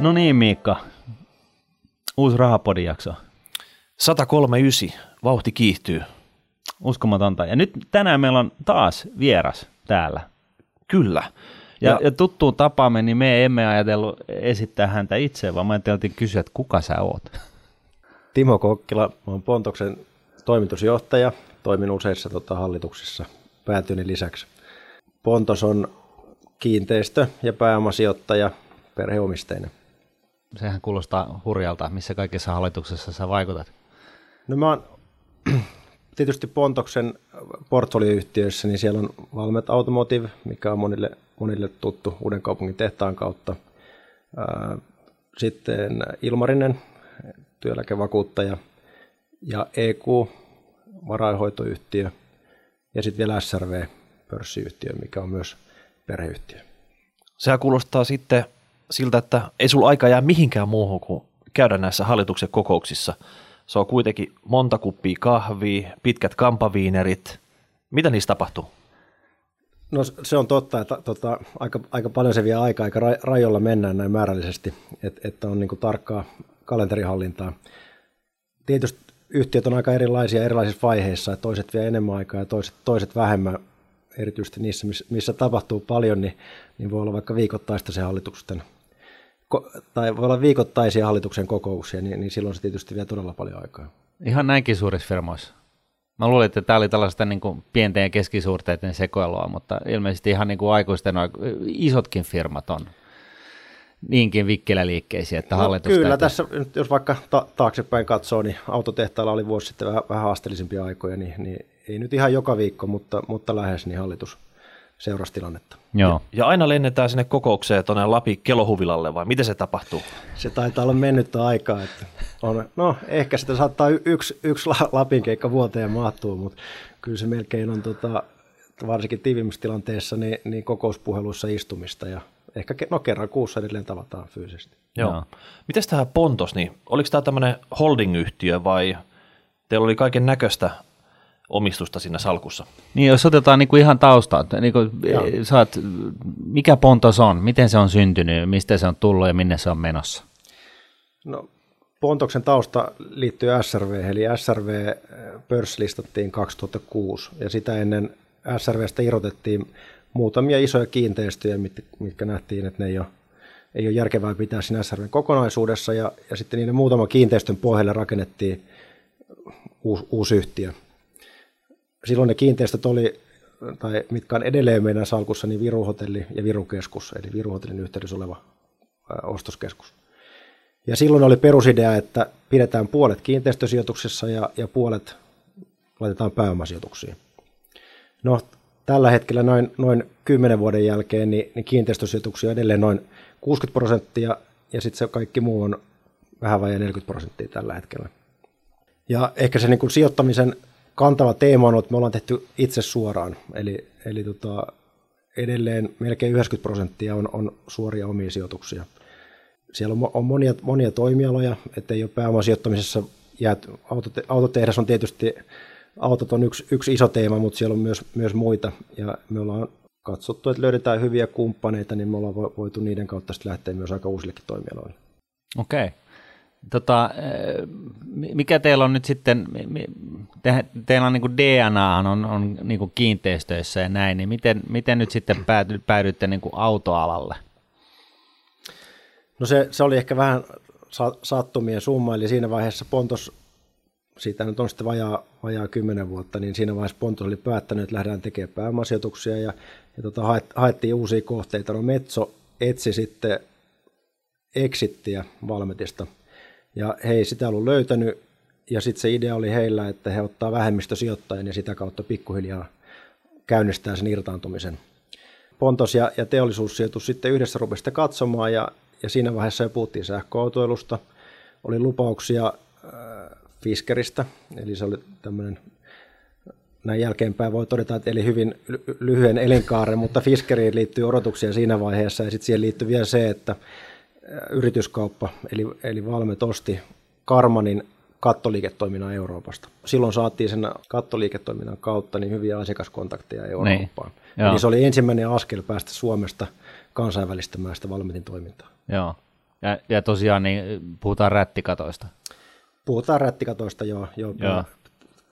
No niin Miikka, uusi rahapodin jakso. 139, vauhti kiihtyy. Uskomatonta. Ja nyt tänään meillä on taas vieras täällä. Kyllä. Ja, ja, ja tuttuun tapaamme, niin me emme ajatellut esittää häntä itse, vaan me ajateltiin kysyä, että kuka sä oot. Timo Kokkila, olen Pontoksen toimitusjohtaja, toimin useissa tota, hallituksissa päätyni lisäksi. Pontos on kiinteistö- ja pääomasijoittaja perheomisteinen. Sehän kuulostaa hurjalta, missä kaikissa hallituksessa sä vaikutat. No mä oon tietysti Pontoksen portfolioyhtiöissä, niin siellä on Valmet Automotive, mikä on monille, monille tuttu uuden kaupungin tehtaan kautta. Sitten Ilmarinen, työeläkevakuuttaja, ja EQ, varainhoitoyhtiö, ja sitten vielä SRV, pörssiyhtiö, mikä on myös perheyhtiö. Sehän kuulostaa sitten siltä, että ei sulla aika jää mihinkään muuhun kuin käydä näissä hallituksen kokouksissa. Se on kuitenkin monta kuppia kahvia, pitkät kampaviinerit. Mitä niissä tapahtuu? No se on totta, että tota, aika, aika paljon se vie aikaa, aika rajoilla mennään näin määrällisesti, että, että on niin tarkkaa kalenterihallintaa. Tietysti yhtiöt on aika erilaisia erilaisissa vaiheissa, että toiset vie enemmän aikaa ja toiset, toiset vähemmän, erityisesti niissä, missä, missä tapahtuu paljon, niin, niin voi olla vaikka viikoittaista se hallituksen, tai voi olla viikoittaisia hallituksen kokouksia, niin, niin silloin se tietysti vie todella paljon aikaa. Ihan näinkin suurissa firmoissa. Mä luulin, että tämä oli tällaista niin kuin pienten ja keskisuurteiden sekoilua, mutta ilmeisesti ihan niin kuin aikuisten isotkin firmat on niinkin vikkeläliikkeisiä, että no, hallitus Kyllä, täytyy... tässä jos vaikka ta- taaksepäin katsoo, niin autotehtailla oli vuosi sitten vähän, vähän haasteellisempia aikoja, niin, niin ei nyt ihan joka viikko, mutta, mutta lähes, niin hallitus seurasi tilannetta. Joo. Ja aina lennetään sinne kokoukseen tuonne Lapi kelohuvilalle, vai miten se tapahtuu? Se taitaa olla mennyttä aikaa. Että on, no ehkä sitä saattaa yksi, yksi Lapin keikka vuoteen mahtuu, mutta kyllä se melkein on tota, varsinkin tiivimmissä tilanteessa niin, niin kokouspuheluissa istumista ja ehkä no, kerran kuussa edelleen tavataan fyysisesti. Joo. Joo. Mites tähän Pontos, niin oliko tämä tämmöinen holding-yhtiö vai teillä oli kaiken näköistä omistusta siinä salkussa? Niin, jos otetaan niin kuin ihan taustaa, niin kuin, saat, mikä Pontos on, miten se on syntynyt, mistä se on tullut ja minne se on menossa? No, Pontoksen tausta liittyy SRV, eli SRV eh, pörsslistattiin 2006 ja sitä ennen SRVstä irrotettiin muutamia isoja kiinteistöjä, mitkä nähtiin, että ne ei ole, ei ole järkevää pitää siinä SRVn kokonaisuudessa, ja, ja sitten niiden muutama kiinteistön pohjalle rakennettiin uusi, uusi yhtiö. Silloin ne kiinteistöt oli, tai mitkä on edelleen meidän salkussa, niin Viruhotelli ja Virukeskus, eli Viruhotellin yhteydessä oleva ostoskeskus. Ja silloin oli perusidea, että pidetään puolet kiinteistösijoituksissa ja, ja puolet laitetaan pääomasijoituksiin. No, tällä hetkellä noin, noin 10 vuoden jälkeen niin, niin kiinteistösijoituksia on edelleen noin 60 prosenttia ja sitten se kaikki muu on vähän vajaa 40 prosenttia tällä hetkellä. Ja ehkä se niin kuin sijoittamisen kantava teema on, että me ollaan tehty itse suoraan, eli, eli tota, edelleen melkein 90 prosenttia on, on suoria omia sijoituksia. Siellä on, on monia, monia toimialoja, ettei ole pääomasijoittamisessa jääty. Autote, autotehdas on tietysti autot on yksi, yksi iso teema, mutta siellä on myös, myös muita. Ja me ollaan katsottu, että löydetään hyviä kumppaneita, niin me ollaan voitu niiden kautta sitten lähteä myös aika uusillekin toimialoille. Okei. Tota, eh, mikä teillä on nyt sitten, te, teillä on niin DNA on, on niin kiinteistöissä ja näin, niin miten, miten nyt sitten päädyitte niin autoalalle? No se, se oli ehkä vähän sattumien summa, eli siinä vaiheessa Pontos siitä nyt on sitten vajaa, vajaa 10 vuotta, niin siinä vaiheessa Pontus oli päättänyt, että lähdetään tekemään pääomasijoituksia ja, ja tota, haettiin uusia kohteita. No Metso etsi sitten exittiä Valmetista ja he ei sitä ollut löytänyt ja sitten se idea oli heillä, että he ottaa vähemmistösijoittajien ja sitä kautta pikkuhiljaa käynnistää sen irtaantumisen. Pontos ja, ja teollisuussijoitus sitten yhdessä rupesi katsomaan ja, ja siinä vaiheessa jo puhuttiin sähköautoilusta. Oli lupauksia Fiskeristä, eli se oli tämmöinen näin jälkeenpäin voi todeta, että eli hyvin lyhyen elinkaaren, mutta Fiskeriin liittyy odotuksia siinä vaiheessa ja sitten siihen liittyy vielä se, että yrityskauppa eli, eli Valmet osti Karmanin kattoliiketoiminnan Euroopasta. Silloin saatiin sen kattoliiketoiminnan kautta niin hyviä asiakaskontakteja Eurooppaan. Niin, Eli se oli ensimmäinen askel päästä Suomesta kansainvälistämään sitä Valmetin toimintaa. Joo. Ja, ja tosiaan niin puhutaan rättikatoista. Puhutaan rättikatoista, joo. joo. joo.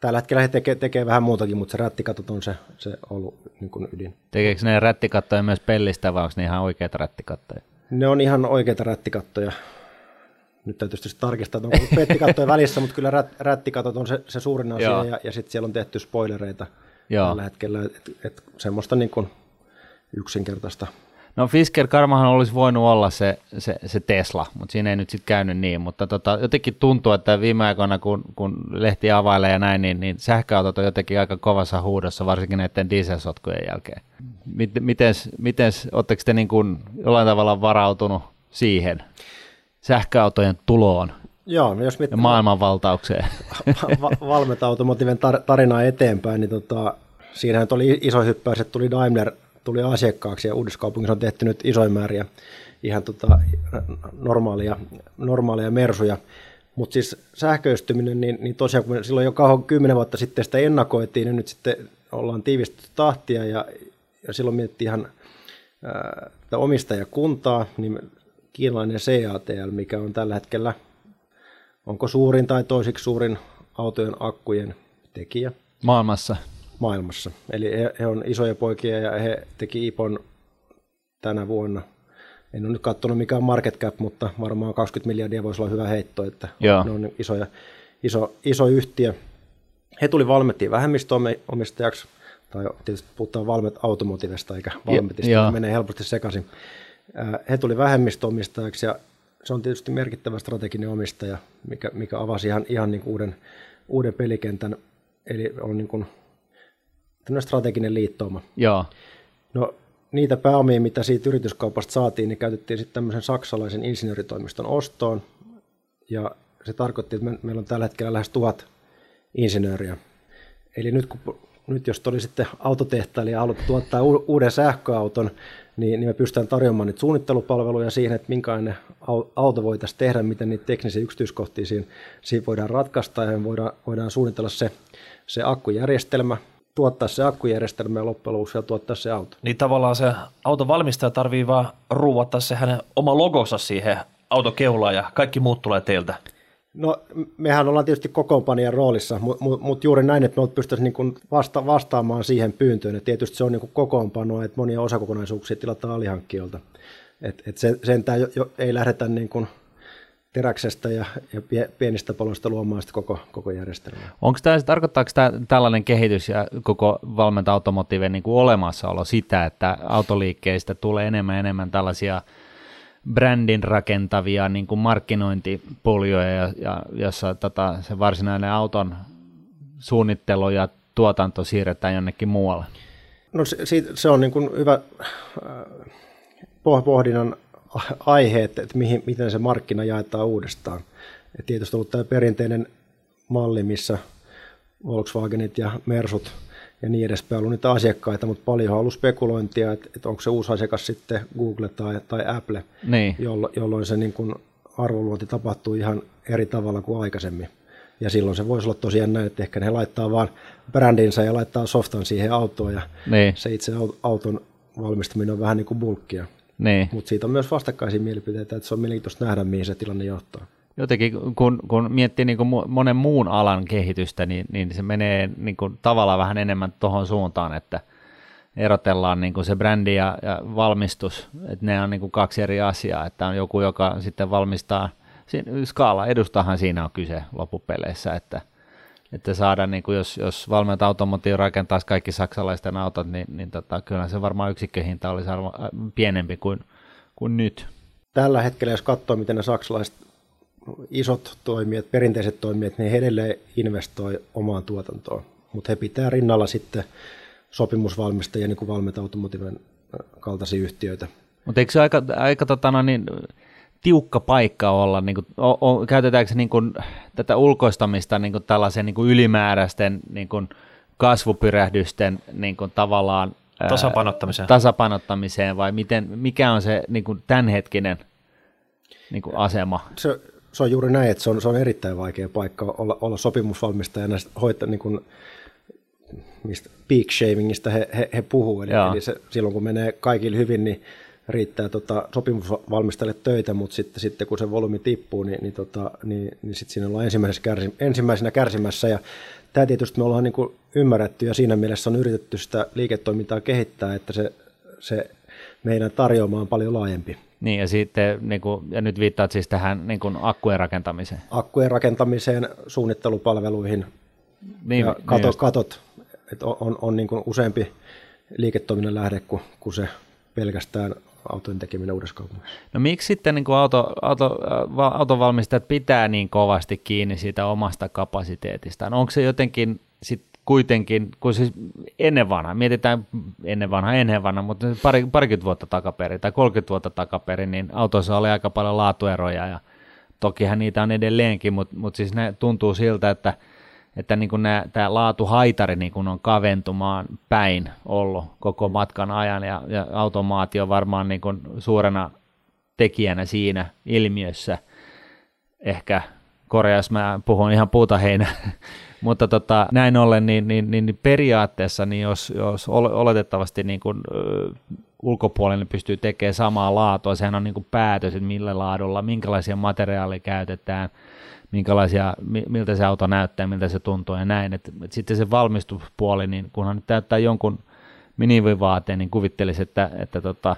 Tällä hetkellä he tekee, tekee vähän muutakin, mutta se rättikatot on se, se ollut niin kuin ydin. Tekeekö ne rättikattoja myös pellistä vai onko ne ihan oikeita rättikattoja? Ne on ihan oikeita rättikattoja. Nyt täytyy tietysti tarkistaa, että onko pettikattoja välissä, mutta kyllä rät, rättikatot on se, se suurin asia Joo. ja, ja sitten siellä on tehty spoilereita Joo. tällä hetkellä, että et, semmoista niin kuin yksinkertaista No Fisker Karmahan olisi voinut olla se, se, se Tesla, mutta siinä ei nyt sitten käynyt niin. Mutta tota, jotenkin tuntuu, että viime aikoina, kun, kun lehti availee ja näin, niin, niin sähköautot on jotenkin aika kovassa huudossa, varsinkin näiden dieselsotkujen jälkeen. Miten, mitens, oletteko te niin kuin jollain tavalla varautunut siihen sähköautojen tuloon? Joo, jos ja maailmanvaltaukseen. Va- Valmeta Automotiven tar- tarinaa eteenpäin, niin tota, siinähän oli iso hyppäys, että tuli Daimler tuli asiakkaaksi ja Uudiskaupungissa on tehty nyt isoja määriä ihan tota normaalia, normaalia mersuja. Mutta siis sähköistyminen, niin, niin tosiaan kun silloin jo kauan kymmenen vuotta sitten sitä ennakoitiin, niin nyt sitten ollaan tiivistetty tahtia ja, ja silloin mietittiin ihan ää, omistajakuntaa, niin kiinalainen CATL, mikä on tällä hetkellä, onko suurin tai toisiksi suurin autojen akkujen tekijä. Maailmassa maailmassa. Eli he, he on isoja poikia ja he teki IPON tänä vuonna. En ole nyt katsonut mikä on market cap, mutta varmaan 20 miljardia voisi olla hyvä heitto, että Joo. ne on isoja, iso, iso yhtiö. He tuli Valmettiin vähemmistöomistajaksi, tai tietysti puhutaan Valmet Automotivesta eikä Valmetista, ja, menee helposti sekaisin. He tuli vähemmistöomistajaksi ja se on tietysti merkittävä strateginen omistaja, mikä, mikä avasi ihan, ihan niin uuden, uuden pelikentän. Eli on niin kuin strateginen liittouma. Joo. No niitä pääomia, mitä siitä yrityskaupasta saatiin, niin käytettiin sitten tämmöisen saksalaisen insinööritoimiston ostoon. Ja se tarkoitti, että me, meillä on tällä hetkellä lähes tuhat insinööriä. Eli nyt, kun, nyt jos oli sitten autotehtailija haluaa tuottaa uuden sähköauton, niin, niin me pystytään tarjoamaan nyt suunnittelupalveluja siihen, että minkälainen auto voitaisiin tehdä, miten niitä teknisiä yksityiskohtia siinä, siinä voidaan ratkaista ja voidaan, voidaan suunnitella se, se akkujärjestelmä, tuottaa se akkujärjestelmä ja loppujen lopuksi tuottaa se auto. Niin tavallaan se auton valmistaja tarvii vaan ruuvattaa se hänen oma logonsa siihen autokeulaan ja kaikki muut tulee teiltä. No mehän ollaan tietysti kokoonpanijan roolissa, mutta mut juuri näin, että me pystyisimme niin vasta, vastaamaan siihen pyyntöön. Et tietysti se on niin kokoonpano, että monia osakokonaisuuksia tilataan alihankkijoilta. Et, et sen, sentään jo, jo, ei lähdetä niin kuin – teräksestä ja, ja pienistä paloista luomaan sitä koko, koko järjestelmää. Onko tämä, tarkoittaako tämä tällainen kehitys ja koko valmenta automotiivien niin olemassaolo sitä, että autoliikkeistä tulee enemmän ja enemmän tällaisia brändin rakentavia niin kuin markkinointipoljoja, ja, ja, jossa tota, se varsinainen auton suunnittelu ja tuotanto siirretään jonnekin muualle? No se, se on niin kuin hyvä äh, pohdinnan aiheet, että mihin, miten se markkina jaetaan uudestaan. Et tietysti on ollut tämä perinteinen malli, missä Volkswagenit ja Mersut ja niin edespäin ollut niitä asiakkaita, mutta paljon on ollut spekulointia, että, että onko se uusi asiakas sitten Google tai, tai Apple, niin. jollo, jolloin se niin kuin arvoluonti tapahtuu ihan eri tavalla kuin aikaisemmin. Ja silloin se voisi olla tosiaan näin, että ehkä ne laittaa vaan brändinsä ja laittaa softan siihen autoon ja niin. se itse auton valmistaminen on vähän niin kuin bulkkia. Niin. Mutta siitä on myös vastakkaisia mielipiteitä, että se on mielenkiintoista nähdä, mihin se tilanne johtaa. Jotenkin, kun, kun miettii niin kuin monen muun alan kehitystä, niin, niin se menee niin kuin tavallaan vähän enemmän tuohon suuntaan, että erotellaan niin kuin se brändi ja, ja valmistus, että ne on niin kuin kaksi eri asiaa, että on joku, joka sitten valmistaa, skaala edustahan siinä on kyse loppupeleissä, että – että saada, niin jos, jos Valmet Automotive rakentaisi kaikki saksalaisten autot, niin, niin tota, kyllä se varmaan yksikköhinta olisi äh, pienempi kuin, kuin nyt. Tällä hetkellä, jos katsoo, miten ne saksalaiset isot toimijat, perinteiset toimijat, niin he edelleen investoi omaan tuotantoon, mutta he pitää rinnalla sitten sopimusvalmistajia, niin kuin Valmet Automotiven kaltaisia yhtiöitä. Mutta eikö se aika, aika tota, no niin, tiukka paikka olla, niin kuin, o, o, käytetäänkö se niin kuin, tätä ulkoistamista niin kuin tällaisen niin kuin ylimääräisten niin kuin kasvupyrähdysten niin kuin tavallaan tasapainottamiseen. tasapainottamiseen vai miten, mikä on se niin kuin tämänhetkinen niin kuin asema? Se, se on juuri näin, että se on, se on erittäin vaikea paikka olla, olla sopimusvalmistajana hoitaa niin kuin, mistä peak shavingista he, he, he puhuu, eli, eli se, silloin kun menee kaikille hyvin, niin riittää tota, sopimusvalmistajille töitä, mutta sitten, sitten kun se volyymi tippuu, niin, niin, tota, niin, niin sitten siinä ollaan ensimmäisenä, kärsi, ensimmäisenä kärsimässä. Ja tämä tietysti me ollaan niin kuin ymmärretty ja siinä mielessä on yritetty sitä liiketoimintaa kehittää, että se, se meidän tarjoama on paljon laajempi. Niin ja, sitten, niin kuin, ja nyt viittaat siis tähän niin kuin akkujen rakentamiseen. Akkujen rakentamiseen, suunnittelupalveluihin niin, ja katot, niin katot että on, on, on niin kuin useampi liiketoiminnan lähde kuin, kuin se pelkästään autojen tekeminen uudessa kaupungissa. No miksi sitten niin kuin auto, auto, autovalmistajat pitää niin kovasti kiinni siitä omasta kapasiteetistaan? Onko se jotenkin sit kuitenkin, kun siis ennen vanha, mietitään ennen vanha, ennen vanha, mutta pari, parikymmentä vuotta takaperin tai 30 vuotta takaperin, niin autoissa oli aika paljon laatueroja ja tokihan niitä on edelleenkin, mutta, mutta siis ne tuntuu siltä, että – että niin tämä laatuhaitari niin on kaventumaan päin ollut koko matkan ajan ja, ja automaatio varmaan niin suurena tekijänä siinä ilmiössä. Ehkä korjaus, mä puhun ihan puuta heinä, mutta tota, näin ollen, niin, niin, niin periaatteessa, niin jos, jos oletettavasti niin kuin, ö, ulkopuolelle pystyy tekemään samaa laatua, sehän on niin kuin päätös, että millä laadulla, minkälaisia materiaaleja käytetään – minkälaisia, miltä se auto näyttää, miltä se tuntuu ja näin. Et, et sitten se valmistuspuoli, niin kunhan nyt täyttää jonkun minivivaateen, niin kuvittelisi, että, että, tota,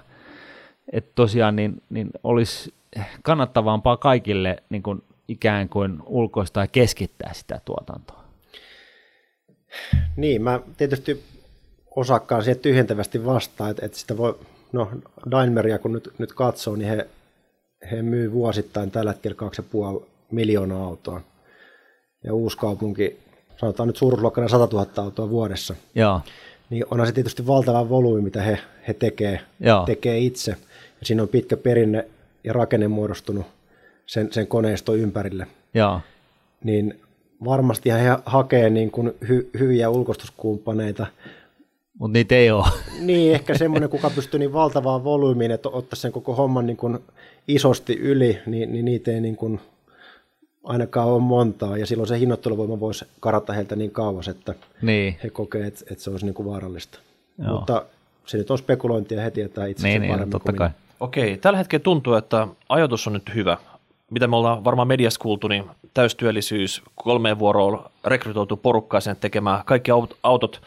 että tosiaan niin, niin olisi kannattavampaa kaikille niin kuin ikään kuin ulkoista ja keskittää sitä tuotantoa. Niin, mä tietysti osakkaan siihen tyhjentävästi vastaan, että, että sitä voi, no Daimleria kun nyt, nyt katsoo, niin he, he myy vuosittain tällä hetkellä 2,5 miljoonaa autoa. Ja uusi kaupunki, sanotaan nyt suuruusluokkana 100 000 autoa vuodessa. Joo. Niin onhan se tietysti valtava volyymi, mitä he, he tekee, tekee itse. Ja siinä on pitkä perinne ja rakenne muodostunut sen, sen koneiston ympärille. Joo. Niin varmasti he hakee niin kuin hy, hyviä ulkostuskumppaneita. Mutta niitä ei ole. Niin, ehkä semmoinen, kuka pystyy niin valtavaan volyymiin, että ottaa sen koko homman niin kuin isosti yli, niin, niin niitä ei niin kuin ainakaan ole montaa, ja silloin se hinnoitteluvoima voisi karata heiltä niin kauas, että niin. he kokee, että, että se olisi niin kuin vaarallista. Joo. Mutta se nyt on spekulointia, he tietää itse niin, niin, paremmin totta kai. Minä. Okei, tällä hetkellä tuntuu, että ajatus on nyt hyvä. Mitä me ollaan varmaan mediassa kuultu, niin täystyöllisyys, kolmeen vuoroon rekrytoitu porukkaa sen tekemään, kaikki autot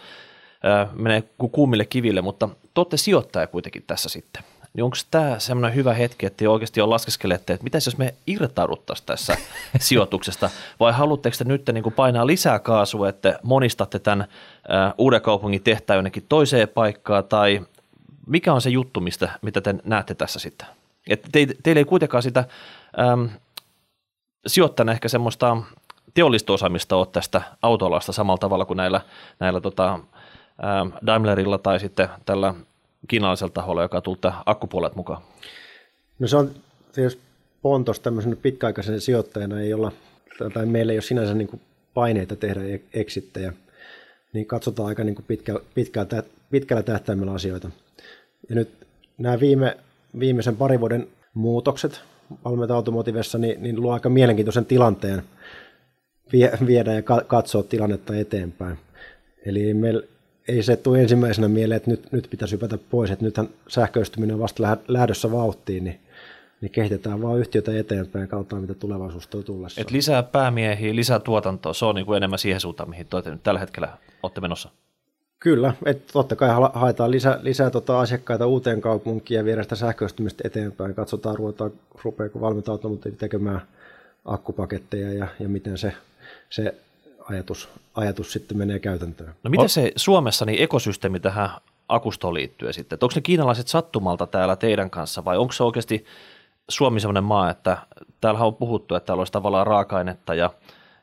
äh, menee kuumille kiville, mutta te olette sijoittaja kuitenkin tässä sitten. Niin onko tämä semmoinen hyvä hetki, että oikeasti on laskeskelette, että mitä jos me irtauduttaisiin tässä sijoituksesta, vai haluatteko te nyt niin painaa lisää kaasua, että monistatte tämän uuden kaupungin tehtävän jonnekin toiseen paikkaan, tai mikä on se juttu, mistä, mitä te näette tässä sitten? Että te, teillä ei kuitenkaan sitä um, sijoittajana ehkä semmoista teollista osaamista ole tästä autolasta samalla tavalla kuin näillä, näillä tota, Daimlerilla tai sitten tällä kiinalaisella taholla, joka tulta akkupuolet mukaan? No se on tietysti Pontos tämmöisen pitkäaikaisen sijoittajana ei olla, tai meillä ei ole sinänsä niin kuin paineita tehdä e- eksittejä, niin katsotaan aika niin kuin pitkä, pitkällä, pitkällä tähtäimellä asioita. Ja nyt nämä viime, viimeisen parin vuoden muutokset Valmenta Automotivessa niin, niin luo aika mielenkiintoisen tilanteen vie, viedä ja katsoa tilannetta eteenpäin. Eli meillä ei se tule ensimmäisenä mieleen, että nyt, nyt pitäisi hypätä pois, että nythän sähköistyminen on vasta lähdössä vauhtiin, niin, niin kehitetään vaan yhtiötä eteenpäin ja mitä tulevaisuus tuo tullessa. Et lisää päämiehiä, lisää tuotantoa, se on niin kuin enemmän siihen suuntaan, mihin nyt tällä hetkellä olette menossa. Kyllä, että totta kai haetaan lisää, lisää tota asiakkaita uuteen kaupunkiin ja viedä sitä sähköistymistä eteenpäin. Katsotaan, ruvetaan, rupeako valmentaa tekemään akkupaketteja ja, ja miten se, se ajatus, ajatus sitten menee käytäntöön. No miten se Suomessa niin ekosysteemi tähän akustoon liittyy sitten? Että onko ne kiinalaiset sattumalta täällä teidän kanssa vai onko se oikeasti Suomi sellainen maa, että täällä on puhuttu, että täällä olisi tavallaan raaka-ainetta ja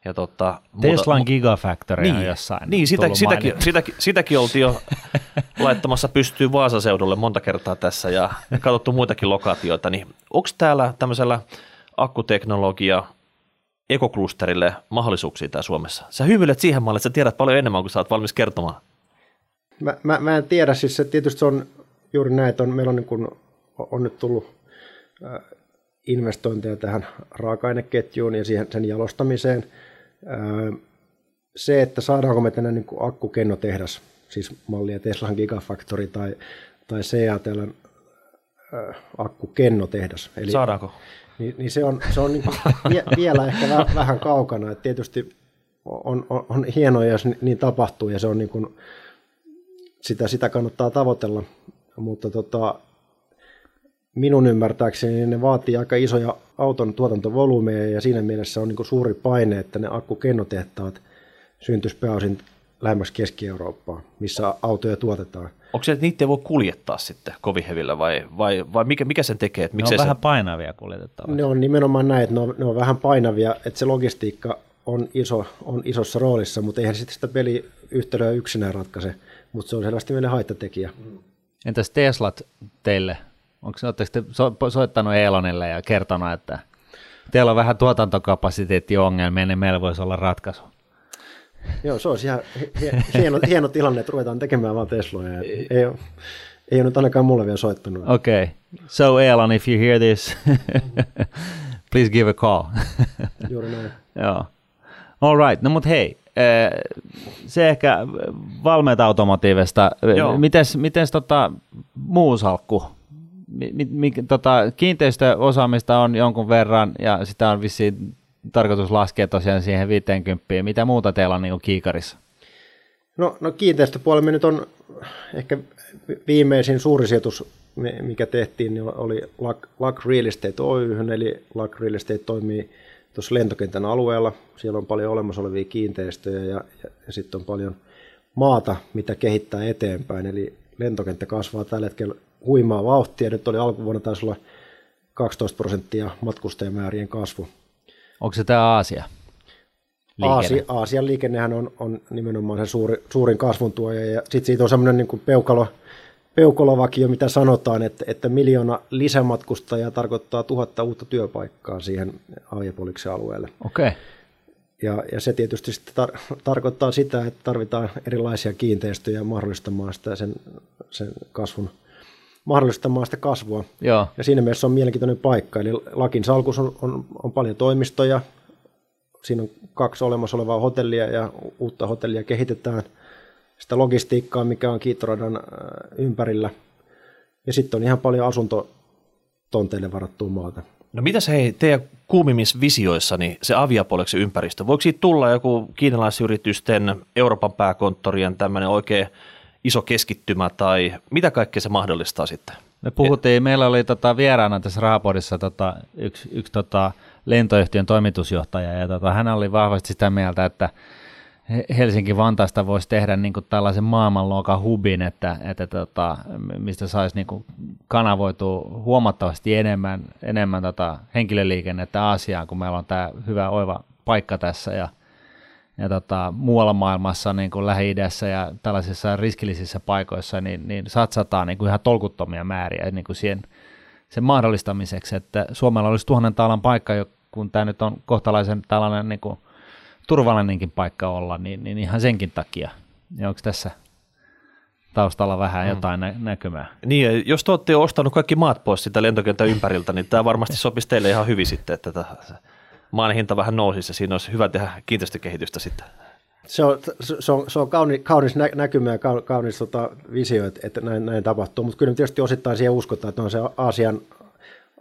ja tota, Teslan muuta, Gigafactory niin, jossain. Niin, sitä, sitäkin, sitäkin, sitäkin oltiin jo laittamassa pystyy Vaasaseudulle monta kertaa tässä ja katsottu muitakin lokaatioita. Niin onko täällä tämmöisellä akkuteknologia ekoklusterille mahdollisuuksia täällä Suomessa? Sä hymyilet siihen malliin, että sä tiedät paljon enemmän kuin sä oot valmis kertomaan. Mä, mä, mä en tiedä, siis se tietysti se on juuri näin, että on, meillä on, niin kuin, on nyt tullut investointeja tähän raaka-aineketjuun ja siihen, sen jalostamiseen. Se, että saadaanko me tänne niin akkukennotehdas, siis mallia Teslan Gigafactory tai, tai CATL äh, akkukennotehdas. Eli, Saadaanko? Niin, niin se on, se on niin vie, vielä ehkä väh, vähän kaukana. että tietysti on, on, on hienoa, jos niin tapahtuu ja se on niin kuin, sitä, sitä kannattaa tavoitella, mutta tota, minun ymmärtääkseni ne vaatii aika isoja auton tuotantovolyymeja ja siinä mielessä on niin kuin suuri paine, että ne akkukennotehtaat syntyisi pääosin lähemmäs Keski-Eurooppaa, missä autoja tuotetaan. Onko se, että niitä ei voi kuljettaa sitten kovin hevillä vai, vai, vai mikä, mikä sen tekee? Että ne on se... vähän painavia kuljetettavia. Ne on nimenomaan näin, että ne on, ne on vähän painavia, että se logistiikka on, iso, on isossa roolissa, mutta eihän sitten sitä peliyhtälöä yksinään ratkaise, mutta se on selvästi meille haittatekijä. Entäs Teslat teille? Onko oletteko te so, soittanut Elonille ja kertonut, että teillä on vähän tuotantokapasiteettiongelmia, niin meillä voisi olla ratkaisu? Joo, se olisi ihan hieno, hieno tilanne, että ruvetaan tekemään vaan Tesloja. Ei, ei, ole, ei ole nyt ainakaan mulle vielä soittanut. Okei. Okay. So Elon, if you hear this, please give a call. Juuri näin. Joo. All right. No mutta hei, eh, se ehkä valmeet automotiivista. Mites, mites tota, muu salkku? Mi, mi, tota, kiinteistöosaamista on jonkun verran ja sitä on vissiin tarkoitus laskea tosiaan siihen 50. Mitä muuta teillä on niin kiikarissa? No, no kiinteistöpuolella nyt on ehkä viimeisin suuri sijoitus, mikä tehtiin, niin oli Luck Real Estate Oy, eli Luck Real Estate toimii tuossa lentokentän alueella. Siellä on paljon olemassa olevia kiinteistöjä ja, ja, ja sitten on paljon maata, mitä kehittää eteenpäin. Eli lentokenttä kasvaa tällä hetkellä huimaa vauhtia. Nyt oli alkuvuonna taisi olla 12 prosenttia matkustajamäärien kasvu. Onko se tämä Aasia? Aasia, Aasian liikennehän on, on nimenomaan se suuri, suurin kasvun tuoja, ja sitten siitä on semmoinen niin peukalo, peukolovakio, mitä sanotaan, että, että miljoona lisämatkustajaa tarkoittaa tuhatta uutta työpaikkaa siihen Aajapoliksen alueelle. Okei. Okay. Ja, ja se tietysti tar- tarkoittaa sitä, että tarvitaan erilaisia kiinteistöjä mahdollistamaan sitä sen, sen kasvun, mahdollistamaan sitä kasvua. Joo. Ja siinä mielessä on mielenkiintoinen paikka. Eli Lakin salkus on, on, on paljon toimistoja. Siinä on kaksi olemassa olevaa hotellia ja uutta hotellia kehitetään. Sitä logistiikkaa, mikä on Kiittoradan äh, ympärillä. Ja sitten on ihan paljon asuntotonteille varattua maata. No mitäs hei, teidän kuumimmissa visioissani se aviapoleksen ympäristö, voiko siitä tulla joku kiinalaisyritysten, Euroopan pääkonttorien tämmöinen oikein iso keskittymä tai mitä kaikkea se mahdollistaa sitten? Me puhuttiin, meillä oli tota vieraana tässä Rahapodissa tota, yksi, yksi tota lentoyhtiön toimitusjohtaja ja tota, hän oli vahvasti sitä mieltä, että Helsinki-Vantaasta voisi tehdä niin kuin tällaisen maailmanluokan hubin, että, että tota, mistä saisi niin kuin kanavoitua huomattavasti enemmän, enemmän tota henkilöliikennettä Aasiaan, kun meillä on tämä hyvä oiva paikka tässä ja, ja tota, muualla maailmassa, niin kuin Lähi-idässä ja tällaisissa riskillisissä paikoissa, niin, niin satsataan niin kuin ihan tolkuttomia määriä niin kuin siihen, sen mahdollistamiseksi, että Suomella olisi tuhannen taalan paikka, kun tämä nyt on kohtalaisen tällainen niin kuin turvallinenkin paikka olla, niin, niin ihan senkin takia. Ja onko tässä taustalla vähän mm. jotain nä- näkymää? Niin, jos te olette ostanut kaikki maat pois sitä lentokentän ympäriltä, niin tämä varmasti sopisi teille ihan hyvin sitten, että maan hinta vähän nousisi ja siinä olisi hyvä tehdä kiinteistökehitystä sitten. Se on, se on, se on kaunis, kaunis näkymä ja kaunis tota, visio, että näin, näin tapahtuu, mutta kyllä tietysti osittain siihen uskotaan, että on se Aasian,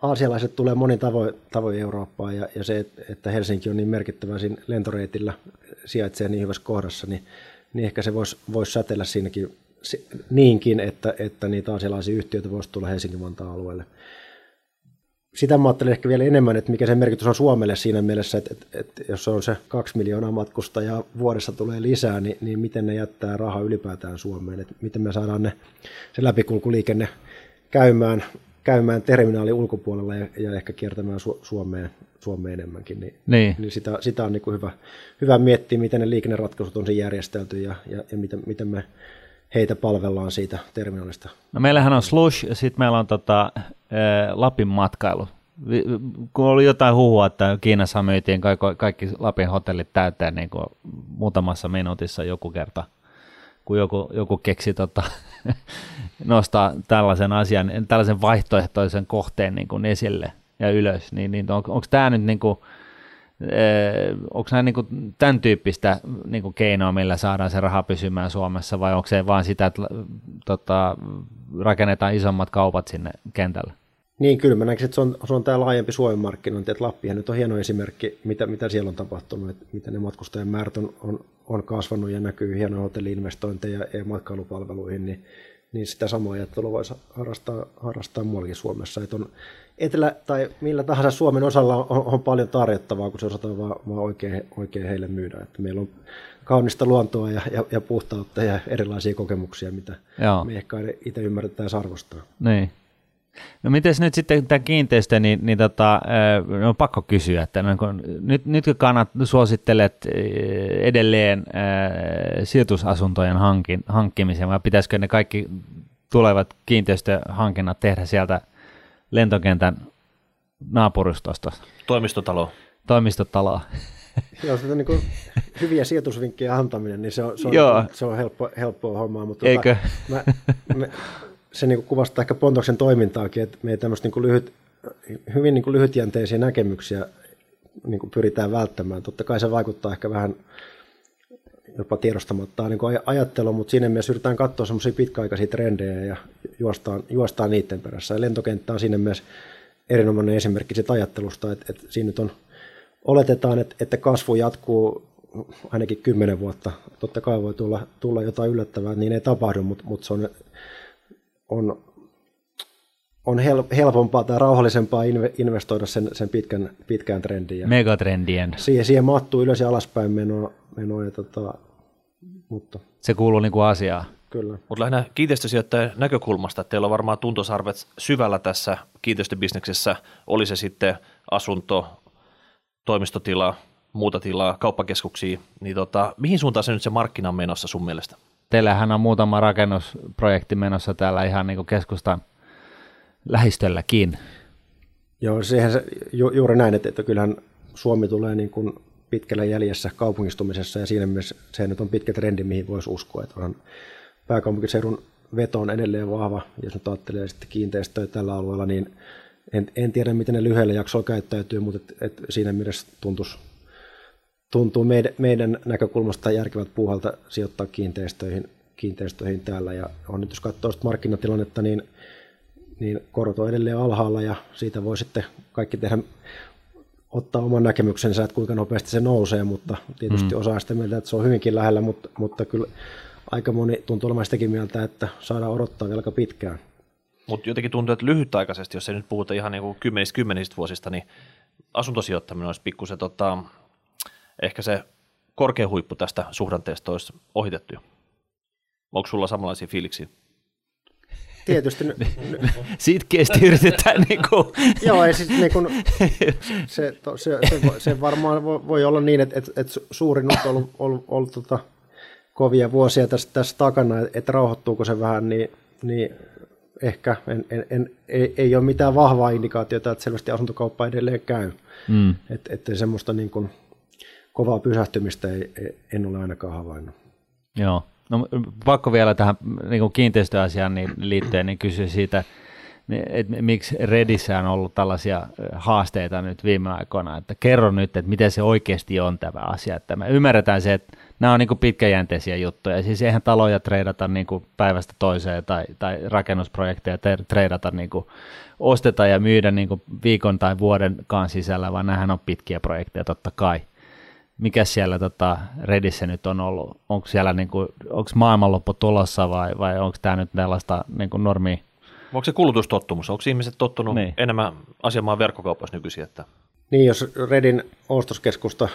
aasialaiset tulee monin tavoin, tavoin Eurooppaan ja, ja se, että Helsinki on niin merkittävä siinä lentoreitillä, sijaitsee niin hyvässä kohdassa, niin, niin ehkä se voisi vois säteillä siinäkin niinkin, että, että niitä aasialaisia yhtiöitä voisi tulla Helsingin-Vantaan alueelle. Sitä mä ajattelen ehkä vielä enemmän, että mikä se merkitys on Suomelle siinä mielessä, että, että, että jos on se kaksi miljoonaa matkustajaa vuodessa tulee lisää, niin, niin miten ne jättää rahaa ylipäätään Suomeen, että miten me saadaan ne, se läpikulkuliikenne käymään käymään terminaali ulkopuolella ja, ja ehkä kiertämään Su- Suomeen, Suomeen enemmänkin, niin, niin. niin sitä, sitä on niin kuin hyvä, hyvä miettiä, miten ne liikenneratkaisut on järjestelty ja, ja, ja miten, miten me heitä palvellaan siitä terminaalista. No meillähän on Slush ja sitten meillä on tota, Lapin matkailu. Kun oli jotain huhua, että Kiinassa myytiin kaikki, kaikki Lapin hotellit täyteen niin kuin muutamassa minuutissa joku kerta – kun joku, joku keksi tota, nostaa tällaisen asian, tällaisen vaihtoehtoisen kohteen niin kuin esille ja ylös, niin, niin on, onko tämä nyt niin kuin, onko nämä niin tämän tyyppistä niin keinoa, millä saadaan se raha pysymään Suomessa, vai onko se vaan sitä, että tota, rakennetaan isommat kaupat sinne kentälle? Niin, kyllä mä näkisin, että se on, se on tämä laajempi Suomen markkinointi, että Lappihan nyt on hieno esimerkki, mitä, mitä siellä on tapahtunut, että miten ne matkustajien määrät on, on, on kasvanut ja näkyy hienoja hotelliinvestointeja ja matkailupalveluihin, niin, niin sitä samaa ajattelua voisi harrastaa, harrastaa muuallakin Suomessa. Että on etelä tai millä tahansa Suomen osalla on, on paljon tarjottavaa, kun se osataan vaan, vaan oikein, oikein heille myydä. Että meillä on kaunista luontoa ja, ja, ja puhtautta ja erilaisia kokemuksia, mitä Joo. me ehkä itse ymmärretään arvostaa. Niin. No miten nyt sitten tämä kiinteistö, niin, niin tota, no on pakko kysyä, että no, kun, nyt, nyt kun kannat suosittelet edelleen äh, sijoitusasuntojen hankin, hankkimisen, vai pitäisikö ne kaikki tulevat kiinteistöhankinnat tehdä sieltä lentokentän naapurustosta? Toimistotalo. Toimistotalo. Joo, sitä niin kuin hyviä sijoitusvinkkejä antaminen, niin se on, se on, Joo. Se on helppo, helppoa hommaa. Mutta Eikö? Tota, mä, mä, se niin kuin kuvastaa ehkä Pontoksen toimintaakin, että me ei tämmöistä niin kuin lyhyt, hyvin niin kuin lyhytjänteisiä näkemyksiä niin kuin pyritään välttämään. Totta kai se vaikuttaa ehkä vähän jopa tiedostamatta niin ajattelu, mutta siinä mielessä yritetään katsoa semmoisia pitkäaikaisia trendejä ja juostaan, juostaan niiden perässä. Ja lentokenttä on siinä mielessä erinomainen esimerkki siitä ajattelusta, että, että siinä nyt on, oletetaan, että, että kasvu jatkuu ainakin kymmenen vuotta. Totta kai voi tulla, tulla jotain yllättävää, niin ei tapahdu, mutta, mutta se on on, on hel, helpompaa tai rauhallisempaa investoida sen, sen pitkän, pitkään trendiin. Ja Megatrendien. Siihen, siihen mahtuu ylös ja alaspäin menoa, menoa ja tota, mutta. Se kuuluu niin kuin asiaan. Kyllä. Mutta lähinnä kiinteistösijoittajan näkökulmasta, että teillä on varmaan tuntosarvet syvällä tässä kiinteistöbisneksessä, oli se sitten asunto, toimistotila, muuta tilaa, kauppakeskuksia, niin tota, mihin suuntaan se nyt se markkina on menossa sun mielestä? teillähän on muutama rakennusprojekti menossa täällä ihan niin kuin keskustan lähistölläkin. Joo, siihen se, ju, juuri näin, että, että kyllähän Suomi tulee niin kuin pitkällä jäljessä kaupungistumisessa ja siinä mielessä se nyt on pitkä trendi, mihin voisi uskoa, että onhan pääkaupunkiseudun veto on edelleen vahva, jos nyt ajattelee sitten kiinteistöjä tällä alueella, niin en, en tiedä, miten ne lyhyellä jaksolla käyttäytyy, mutta et, et siinä mielessä tuntuisi tuntuu meidän, meidän näkökulmasta järkevät puuhalta sijoittaa kiinteistöihin, kiinteistöihin täällä. Ja on nyt jos katsoo markkinatilannetta, niin, niin korot on edelleen alhaalla ja siitä voi sitten kaikki tehdä ottaa oman näkemyksensä, että kuinka nopeasti se nousee, mutta tietysti mm. osaa sitä mieltä, että se on hyvinkin lähellä, mutta, mutta kyllä aika moni tuntuu olemaan sitäkin mieltä, että saadaan odottaa vielä aika pitkään. Mutta jotenkin tuntuu, että lyhytaikaisesti, jos ei nyt puhuta ihan niin kymmenistä, kymmenistä vuosista, niin asuntosijoittaminen olisi pikkusen tota, ehkä se korkein huippu tästä suhdanteesta olisi ohitettu. Onko sulla samanlaisia fiiliksiä? Tietysti. Sitkeästi yritetään niin kuin. Joo, ei siis niin kuin, se, se, se, se, varmaan voi olla niin, että, että, että suurin on ollut, ollut, ollut tota, kovia vuosia tässä, tässä takana, että rauhoittuuko se vähän, niin, niin ehkä en, en, en, ei, ei ole mitään vahvaa indikaatiota, että selvästi asuntokauppa edelleen käy. Mm. Että, että semmoista niin kuin, kovaa pysähtymistä ei, en ole ainakaan havainnut. Joo. No, pakko vielä tähän niin kiinteistöasiaan niin liittyen niin kysyä siitä, että miksi Redissä on ollut tällaisia haasteita nyt viime aikoina, että kerro nyt, että miten se oikeasti on tämä asia, että me ymmärretään se, että nämä on niin pitkäjänteisiä juttuja, siis eihän taloja treidata niin päivästä toiseen tai, tai rakennusprojekteja treidata niin osteta ja myydä niin viikon tai vuodenkaan sisällä, vaan nämähän on pitkiä projekteja totta kai mikä siellä tota Redissä nyt on ollut? Onko siellä niinku, onko maailmanloppu tulossa vai, vai onko tämä nyt tällaista niinku normia? Onko se kulutustottumus? Onko ihmiset tottunut niin. enemmän asiamaan verkkokaupassa nykyisin? Että... Niin, jos Redin ostoskeskusta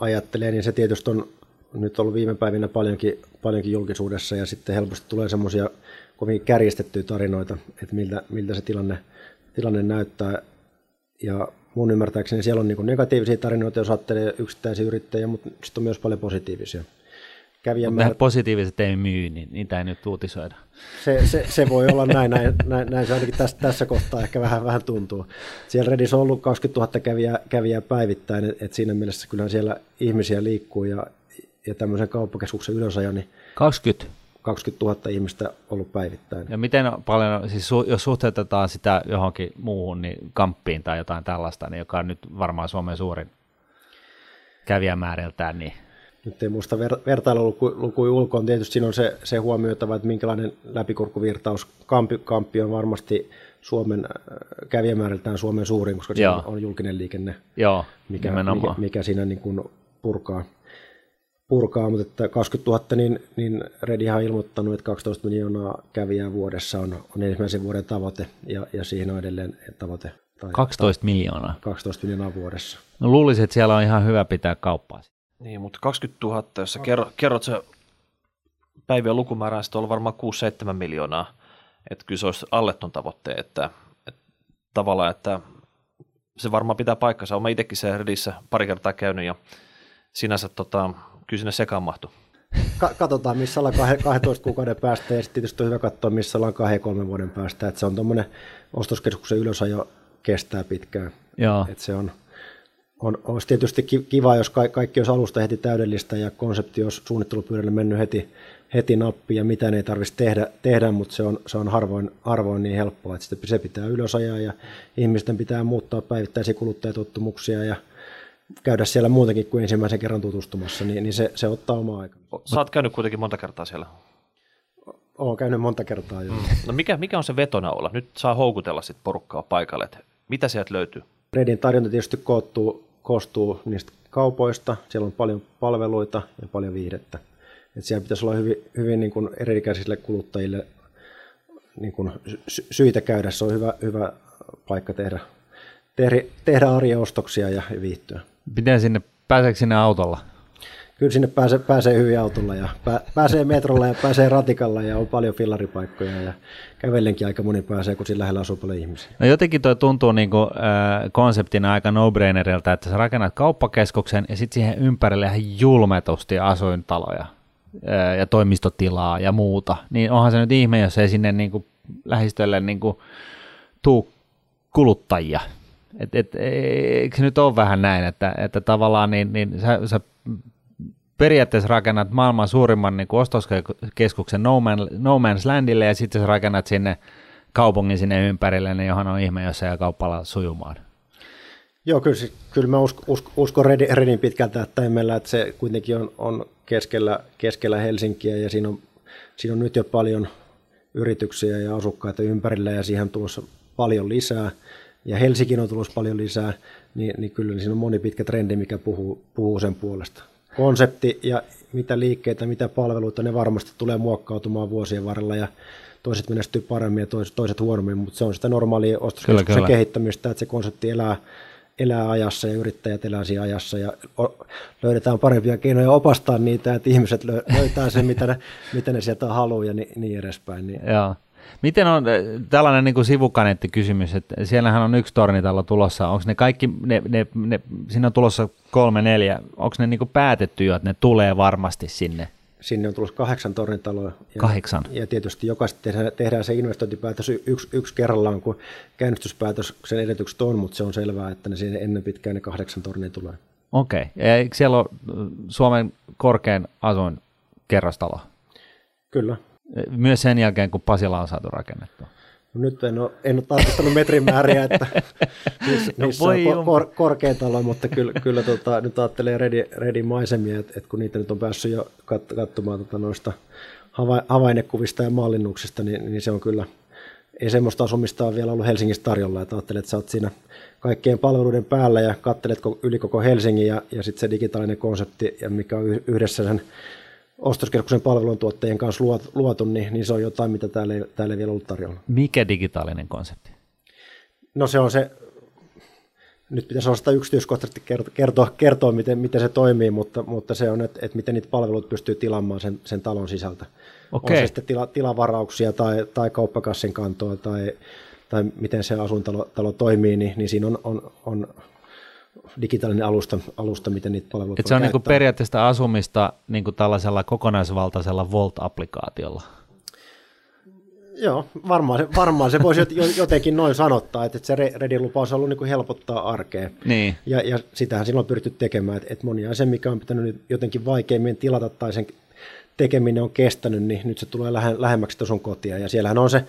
ajattelee, niin se tietysti on nyt ollut viime päivinä paljonkin, paljonkin julkisuudessa ja sitten helposti tulee semmoisia kovin kärjestettyjä tarinoita, että miltä, miltä se tilanne, tilanne näyttää. Ja mun ymmärtääkseni siellä on niin negatiivisia tarinoita, jos ajattelee yksittäisiä yrittäjiä, mutta sitten on myös paljon positiivisia. Mutta positiiviset ei myy, niin niitä ei nyt uutisoida. Se, se, se voi olla näin, näin, näin, näin se ainakin tässä, tässä kohtaa ehkä vähän, vähän tuntuu. Siellä Redis on ollut 20 000 kävijää, kävijää päivittäin, että et siinä mielessä kyllähän siellä ihmisiä liikkuu ja, ja tämmöisen kauppakeskuksen ylösajo, niin 20? 20 000 ihmistä ollut päivittäin. Ja miten paljon, siis su, jos suhteutetaan sitä johonkin muuhun, niin kamppiin tai jotain tällaista, niin joka on nyt varmaan Suomen suurin kävijämääriltään, niin nyt ei muista ver- vertailulukuja ulkoon. Tietysti siinä on se, se huomioitava, että minkälainen läpikurkuvirtaus Kampi, Kampi on varmasti Suomen äh, kävijämääriltään Suomen suurin, koska se on, on julkinen liikenne, Joo, mikä, mikä, mikä siinä niin kuin purkaa, purkaa. Mutta että 20 000, niin, niin Redi on ilmoittanut, että 12 miljoonaa kävijää vuodessa on, on ensimmäisen vuoden tavoite, ja, ja siihen on edelleen tavoite. Tai, 12 miljoonaa? 12 miljoonaa vuodessa. No luulisin, että siellä on ihan hyvä pitää kauppaa. Niin, mutta 20 000, jos sä kerrot, kerrot se päivien lukumäärää, sitten on varmaan 6-7 miljoonaa. Että kyllä se olisi alle ton tavoitteen, että, että tavallaan, että se varmaan pitää paikkansa. Olen itsekin se Redissä pari kertaa käynyt ja sinänsä tota, kyllä sinne sekaan mahtuu. Ka- katsotaan, missä ollaan 12 kuukauden päästä ja sitten tietysti on hyvä katsoa, missä ollaan 2-3 vuoden päästä. Että se on tuommoinen ostoskeskuksen ylösajo kestää pitkään. Joo. Että se on, on, olisi tietysti kiva, jos kaikki olisi alusta heti täydellistä ja konsepti olisi suunnittelupyydälle mennyt heti, heti nappi ja mitä ei tarvitsisi tehdä, tehdä mutta se on, se on harvoin, harvoin niin helppoa, että se pitää ylösajaa ja ihmisten pitää muuttaa päivittäisiä kuluttajatottumuksia ja käydä siellä muutenkin kuin ensimmäisen kerran tutustumassa, niin, niin se, se ottaa omaa aikaa. Sä oot käynyt kuitenkin monta kertaa siellä. Olen käynyt monta kertaa, joo. No mikä, mikä on se vetona olla? Nyt saa houkutella sit porukkaa paikalle. Että mitä sieltä löytyy? Redin tarjonta tietysti koottuu koostuu niistä kaupoista, siellä on paljon palveluita ja paljon viihdettä. Et siellä pitäisi olla hyvin, hyvin niin kuin eri-ikäisille kuluttajille niin kuin sy- syitä käydä. Se on hyvä, hyvä paikka tehdä, tehdä, tehdä arjen ostoksia ja viihtyä. Miten sinne, pääseekö sinne autolla? kyllä sinne pääsee, pääsee hyvin autolla ja pää, pääsee metrolla ja pääsee ratikalla ja on paljon fillaripaikkoja ja kävellenkin aika moni pääsee, kun siinä lähellä asuu paljon ihmisiä. No jotenkin toi tuntuu niin kuin, äh, konseptina aika no-brainerilta, että sä rakennat kauppakeskuksen ja sitten siihen ympärille ihan julmetusti asuintaloja äh, ja toimistotilaa ja muuta. Niin onhan se nyt ihme, jos ei sinne niin kuin, lähistölle niin kuin, tuu kuluttajia. Et, et, eikö se nyt ole vähän näin, että, että tavallaan niin, niin sä, sä periaatteessa rakennat maailman suurimman niin kuin ostoskeskuksen no, Man, no Man's Landille ja sitten sä rakennat sinne kaupungin sinne ympärille, niin johon on ihme, jos ei kauppalla sujumaan. Joo, kyllä, kyllä mä uskon, usko, uskon Redin, Redin pitkältä tähtäimellä, että se kuitenkin on, on keskellä, keskellä Helsinkiä ja siinä on, siinä on nyt jo paljon yrityksiä ja asukkaita ympärillä ja siihen tulossa paljon lisää ja Helsinki on tulossa paljon lisää, niin, niin kyllä siinä on moni pitkä trendi, mikä puhuu, puhuu sen puolesta konsepti ja mitä liikkeitä, mitä palveluita, ne varmasti tulee muokkautumaan vuosien varrella ja toiset menestyy paremmin ja toiset, toiset huonommin, mutta se on sitä normaalia ostoskeskuksen kehittämistä, että se konsepti elää, elää ajassa ja yrittäjät elää siinä ajassa ja löydetään parempia keinoja opastaa niitä, että ihmiset löytää sen, mitä ne, mitä ne sieltä haluaa ja niin, niin edespäin. Niin. Joo. Miten on eh, tällainen niin sivukaneettikysymys, että siellähän on yksi tornitalo tulossa, onko ne kaikki, ne, ne, ne, siinä on tulossa kolme, neljä, onko ne niin päätetty jo, että ne tulee varmasti sinne? Sinne on tulossa kahdeksan tornitaloa. Ja, kahdeksan. Ja tietysti jokaisesti tehdään, tehdään se investointipäätös yksi, yksi kerrallaan, kun käynnistyspäätöksen edellytykset on, mutta se on selvää, että ne sinne ennen pitkään ne kahdeksan tornia tulee. Okei. Okay. Ja siellä on Suomen korkein asuin kerrostalo? Kyllä. Myös sen jälkeen, kun Pasila on saatu rakennettua. No nyt en ole, en ole tarkistanut metrin määriä, että missä, no missä on kor, korkein talo, mutta kyllä, kyllä tota, nyt ajattelee Redin, Redin maisemia, että, että kun niitä nyt on päässyt jo kat, katsomaan tota noista havainnekuvista ja mallinnuksista, niin, niin se on kyllä, ei semmoista asumista ole vielä ollut Helsingissä tarjolla, että ajattelet, että sä oot siinä kaikkien palveluiden päällä ja kattelet yli koko Helsingin ja, ja sitten se digitaalinen konsepti, ja mikä on yhdessä sen ostoskeskuksen palveluntuottajien kanssa luotu, niin, niin se on jotain, mitä täällä ei, täällä ei vielä ollut tarjolla. Mikä digitaalinen konsepti? No se on se, nyt pitäisi sitä yksityiskohtaisesti kertoa, kertoa, kertoa miten, miten se toimii, mutta, mutta se on, että, että miten niitä palveluita pystyy tilaamaan sen, sen talon sisältä. Okay. On se sitten tila, tilavarauksia tai, tai kauppakassin kantoa tai, tai miten se asuintalo talo toimii, niin, niin siinä on, on, on digitaalinen alusta, alusta miten niitä palveluita Et Se on niin periaatteessa asumista niin kuin tällaisella kokonaisvaltaisella Volt-applikaatiolla. Joo, varmaan se, varmaan se voisi jotenkin noin sanottaa, että se Redin lupaus on ollut niin kuin helpottaa arkea. Niin. Ja, ja sitähän silloin on pyritty tekemään, että, että moni asia, mikä on pitänyt jotenkin vaikeimmin tilata tai sen tekeminen on kestänyt, niin nyt se tulee lähemmäksi sun kotia. Ja siellähän on se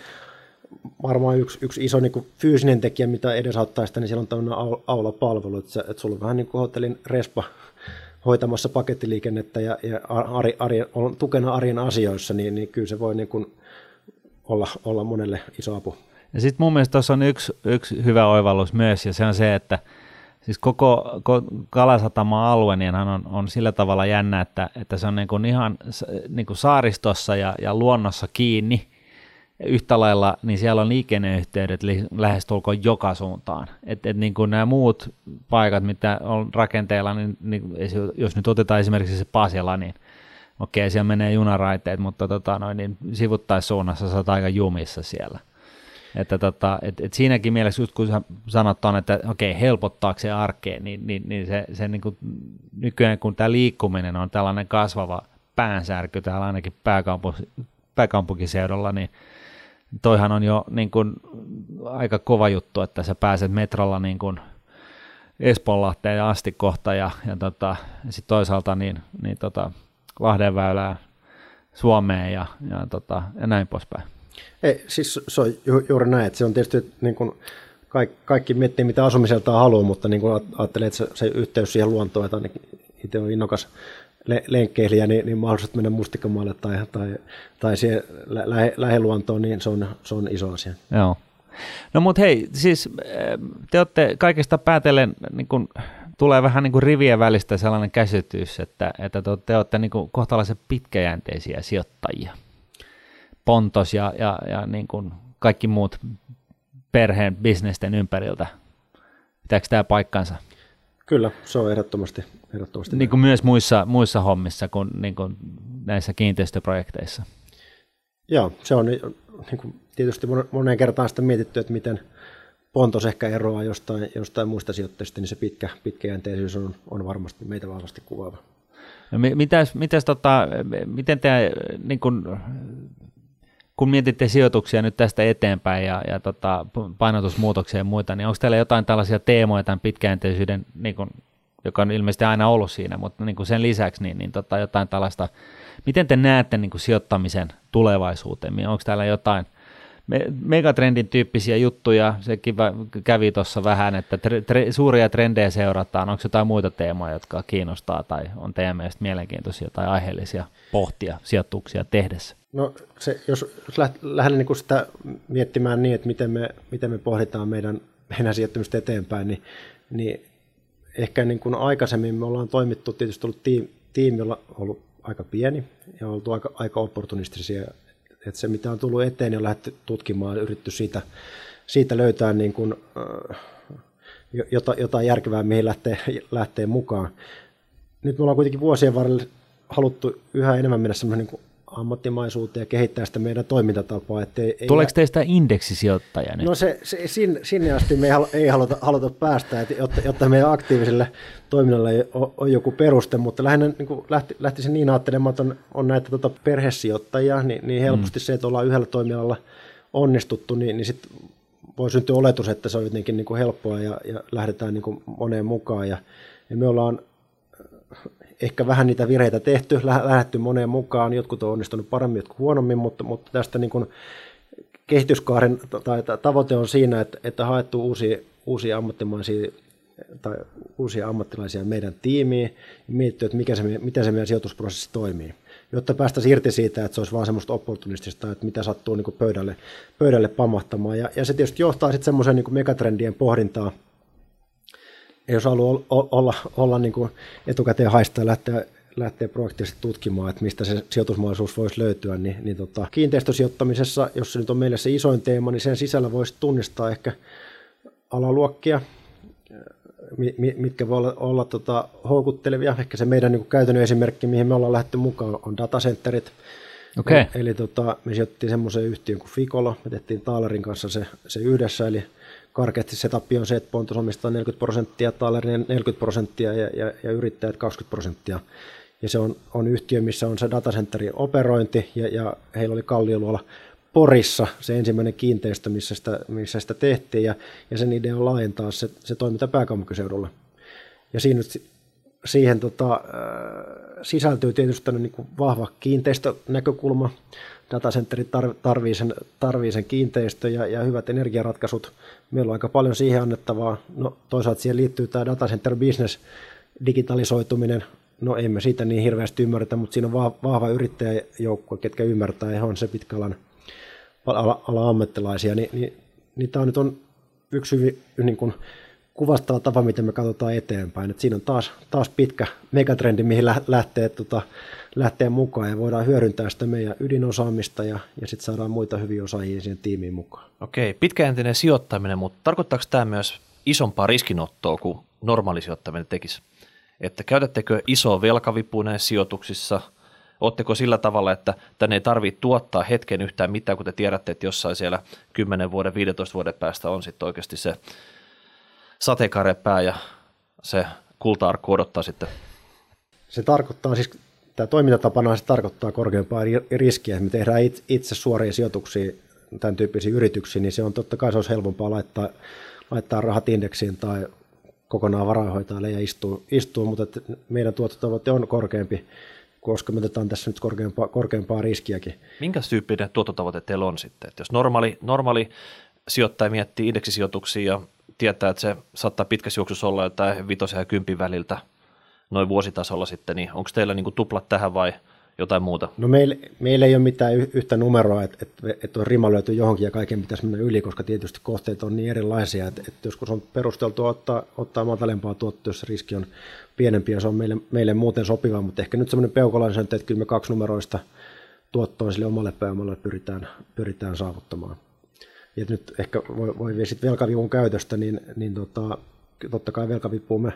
varmaan yksi, yksi iso niin kuin fyysinen tekijä, mitä edesauttaa sitä, niin siellä on tämmöinen aulapalvelu, että, että sulla on vähän niin kuin hotellin respa hoitamassa pakettiliikennettä ja, ja ari, ari, on tukena arjen asioissa, niin, niin kyllä se voi niin kuin olla, olla monelle iso apu. Ja sitten mun mielestä tuossa on yksi, yksi hyvä oivallus myös, ja se on se, että siis koko, koko Kalasatama-alue niin on, on sillä tavalla jännä, että, että se on niin kuin ihan niin kuin saaristossa ja, ja luonnossa kiinni, yhtä lailla, niin siellä on liikenneyhteydet lähestulkoon joka suuntaan. Et, et niin kuin nämä muut paikat, mitä on rakenteella, niin, niin jos nyt otetaan esimerkiksi se Pasila, niin okei, siellä menee junaraiteet, mutta tota, noin, niin sivuttaissuunnassa sä oot aika jumissa siellä. Että tota, et, et siinäkin mielessä, just kun sä sanot on, että okei, helpottaako se arkeen, niin, niin, niin se, se niin kuin, nykyään kun tämä liikkuminen on tällainen kasvava päänsärky täällä ainakin pääkaupunki, pääkaupunkiseudulla, niin toihan on jo niin kuin, aika kova juttu, että sä pääset metrolla niin kuin Espoonlahteen asti kohta ja, ja, tota, sitten toisaalta niin, niin tota, Lahdenväylää Suomeen ja, ja, tota, ja näin poispäin. Ei, siis se on ju, juuri näin, että se on tietysti niin kuin kaikki, kaikki miettii mitä asumiselta haluaa, mutta niin kuin ajattelee, että se, se yhteys siihen luontoon, että ainakin itse on innokas le- lenkkeilijä, niin, niin mahdollisuus mennä mustikkamaalle tai, tai, tai siihen lä- lähiluontoon, niin se on, se on iso asia. Joo. No mutta hei, siis te olette kaikesta päätellen, niin kun, tulee vähän niin kuin rivien välistä sellainen käsitys, että, että te, te olette niin kuin kohtalaisen pitkäjänteisiä sijoittajia. Pontos ja, ja, ja niin kuin kaikki muut perheen bisnesten ympäriltä. Pitääkö tämä paikkansa? Kyllä, se on ehdottomasti. ehdottomasti niin kuin myös muissa, muissa hommissa kuin, niin kuin näissä kiinteistöprojekteissa. Joo, se on niin kuin, tietysti moneen kertaan sitä mietitty, että miten Pontos ehkä eroaa jostain, jostain muista sijoittajista, niin se pitkä, pitkäjänteisyys on, on varmasti meitä vahvasti kuvaava. No, mitäs, mitäs tota, miten te niin kun, kun mietitte sijoituksia nyt tästä eteenpäin ja, ja tota, painotusmuutoksia ja muita, niin onko teillä jotain tällaisia teemoja tämän pitkäjänteisyyden, niin kun, joka on ilmeisesti aina ollut siinä, mutta niin sen lisäksi niin, niin tota, jotain tällaista, miten te näette niin sijoittamisen tulevaisuuteen? Onko täällä jotain – megatrendin tyyppisiä juttuja, sekin kävi tuossa vähän, että tre, tre, suuria trendejä seurataan. Onko jotain muita teemoja, jotka kiinnostaa tai on teidän mielestä mielenkiintoisia tai aiheellisia pohtia sijoituksia tehdessä? No se, jos, lähden niin sitä miettimään niin, että miten me, miten me pohditaan meidän, meidän sijoittamista eteenpäin, niin, niin ehkä niin kuin aikaisemmin me ollaan toimittu, tietysti ollut tiimi, tiimi on ollut aika pieni ja oltu aika, aika opportunistisia että se mitä on tullut eteen, niin on lähdetty tutkimaan, yritetty siitä, siitä löytää niin kuin, jotain järkevää, mihin lähtee, lähtee mukaan. Nyt me ollaan kuitenkin vuosien varrella haluttu yhä enemmän mennä semmoinen niin ammattimaisuuteen ja kehittää sitä meidän toimintatapaa. Ettei, ei Tuleeko teistä indeksisijoittaja nyt? No se, se, sinne, sinne asti me ei haluta, haluta päästä, että, jotta, jotta meidän aktiiviselle toiminnalle on, on joku peruste, mutta lähinnä niin kuin lähti, lähtisin niin ajattelemaan, että on, on näitä tota perhesijoittajia, niin, niin helposti mm. se, että ollaan yhdellä toimialalla onnistuttu, niin, niin sitten voi syntyä oletus, että se on jotenkin niin kuin helppoa ja, ja lähdetään niin kuin moneen mukaan. Ja, ja me ollaan ehkä vähän niitä virheitä tehty, lähdetty moneen mukaan, jotkut on onnistunut paremmin, jotkut huonommin, mutta, mutta tästä niin kuin kehityskaaren tai tavoite on siinä, että, että haettu uusia, uusia ammattimaisia tai uusia ammattilaisia meidän tiimiin ja mietitty, että mikä se, miten se meidän sijoitusprosessi toimii, jotta päästä irti siitä, että se olisi vaan semmoista opportunistista, että mitä sattuu niin pöydälle, pöydälle pamahtamaan. Ja, ja se tietysti johtaa sitten semmoiseen niin megatrendien pohdintaan, jos haluaa olla, olla niin kuin etukäteen haistaa ja lähteä, lähteä proaktiivisesti tutkimaan, että mistä se sijoitusmahdollisuus voisi löytyä, niin, niin tota, kiinteistösijoittamisessa, jos se nyt on meille se isoin teema, niin sen sisällä voisi tunnistaa ehkä alaluokkia, mitkä voi olla, olla tota, houkuttelevia. Ehkä se meidän niin käytännön esimerkki, mihin me ollaan lähdetty mukaan, on datacenterit. Okay. Eli, eli tota, me sijoittiin semmoiseen yhtiön kuin Ficolo, me tehtiin Taalerin kanssa se, se yhdessä, eli karkeasti setup on se, että Pontus omistaa 40 prosenttia, Taalerinen 40 prosenttia ja, ja, ja yrittäjät 20 prosenttia. Ja se on, on yhtiö, missä on se datacenterin operointi ja, ja heillä oli Kallioluola Porissa se ensimmäinen kiinteistö, missä sitä, missä sitä tehtiin ja, ja sen idea on laajentaa se, se toiminta pääkaupunkiseudulla. Ja siinä siihen tota, äh, sisältyy tietysti niin kuin vahva kiinteistönäkökulma, datacenteri tarvii sen, tarvii sen kiinteistö ja, ja hyvät energiaratkaisut. Meillä on aika paljon siihen annettavaa. No, toisaalta siihen liittyy tämä datacenter business, digitalisoituminen, No emme siitä niin hirveästi ymmärretä, mutta siinä on vahva yrittäjäjoukkue, ketkä ymmärtää, ja on se pitkäalan ala, ala ammattilaisia, niin, niin, niin tämä nyt on yksi hyvin niin kuin kuvastava tapa, miten me katsotaan eteenpäin. Et siinä on taas, taas pitkä megatrendi, mihin lähtee, tota, lähtee mukaan ja voidaan hyödyntää sitä meidän ydinosaamista ja, ja sitten saadaan muita hyviä osaajia siihen tiimiin mukaan. Okei, pitkäjänteinen sijoittaminen, mutta tarkoittaako tämä myös isompaa riskinottoa kuin normaali sijoittaminen tekisi? Että käytättekö isoa velkavipua näissä sijoituksissa? Oletteko sillä tavalla, että tänne ei tarvitse tuottaa hetken yhtään mitään, kun te tiedätte, että jossain siellä 10 vuoden, 15 vuoden päästä on sitten oikeasti se sateenkaarepää ja se kulta-arkku odottaa sitten? Se tarkoittaa siis, tämä toimintatapana se tarkoittaa korkeampaa riskiä. Me tehdään itse suoria sijoituksia tämän tyyppisiin yrityksiin, niin se on totta kai se olisi helpompaa laittaa, laittaa rahat indeksiin tai kokonaan varainhoitajalle ja istuu, istuu mutta meidän tuottotavoite on korkeampi, koska me otetaan tässä nyt korkeampaa, korkeampaa riskiäkin. Minkä tyyppinen tuottotavoite teillä on sitten? Että jos normaali, normaali sijoittaja miettii indeksisijoituksia ja tietää, että se saattaa pitkässä juoksussa olla jotain vitosen ja kympin väliltä noin vuositasolla sitten, niin onko teillä niin tuplat tähän vai jotain muuta? No meillä, meillä ei ole mitään yhtä numeroa, että, että, että on rima löyty johonkin ja kaiken pitäisi mennä yli, koska tietysti kohteet on niin erilaisia, että, että joskus on perusteltu ottaa, ottaa matalempaa tuottoa, jos riski on pienempi ja se on meille, meille muuten sopiva, mutta ehkä nyt semmoinen peukalainen että kyllä me kaksi numeroista tuottoa sille omalle pääomalle pyritään, pyritään saavuttamaan ja nyt ehkä voi, voi sitten velkavivun käytöstä, niin, niin tota, totta kai velkavipua me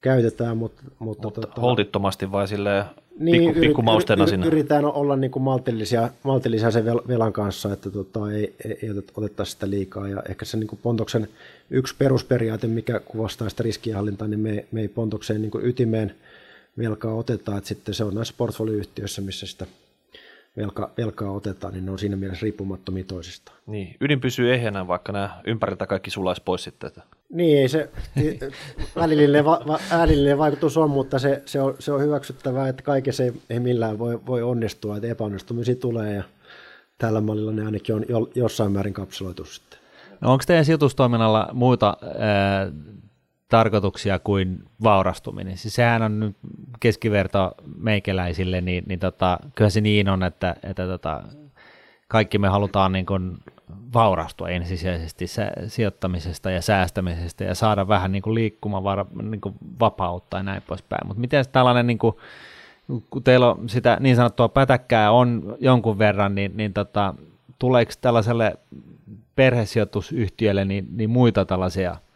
käytetään, mutta... Mutta, mutta tota, holtittomasti vai sille niin, pikku, pikkumausteena sinne? Yritetään olla niin kuin maltillisia, maltillisia sen velan kanssa, että tota, ei, ei, ei otettaisi sitä liikaa. Ja ehkä se niin kuin Pontoksen yksi perusperiaate, mikä kuvastaa sitä riskienhallintaa, niin me, me ei Pontokseen niin kuin ytimeen velkaa oteta, että sitten se on näissä portfolioyhtiöissä, missä sitä velka, velkaa otetaan, niin ne on siinä mielessä riippumattomia toisistaan. Niin, ydin pysyy ehjänä, vaikka nämä ympäriltä kaikki sulaisi pois sitten. Niin, ei se välillinen, va, va, äänillinen vaikutus on, mutta se, se, on, se on hyväksyttävää, että kaikessa ei, ei millään voi, voi onnistua, että epäonnistumisia tulee ja tällä mallilla ne ainakin on jo, jossain määrin kapseloitu sitten. No onko teidän sijoitustoiminnalla muita ää, tarkoituksia kuin vaurastuminen. Siis sehän on nyt keskiverto meikäläisille, niin, niin tota, kyllä se niin on, että, että tota, kaikki me halutaan niin kuin vaurastua ensisijaisesti sijoittamisesta ja säästämisestä ja saada vähän niin kuin liikkumavara, niin vapautta ja näin poispäin. Mutta miten tällainen, niin kuin, kun teillä on sitä niin sanottua pätäkkää on jonkun verran, niin, niin tota, tuleeko tällaiselle perhesijoitusyhtiölle niin, niin muita tällaisia –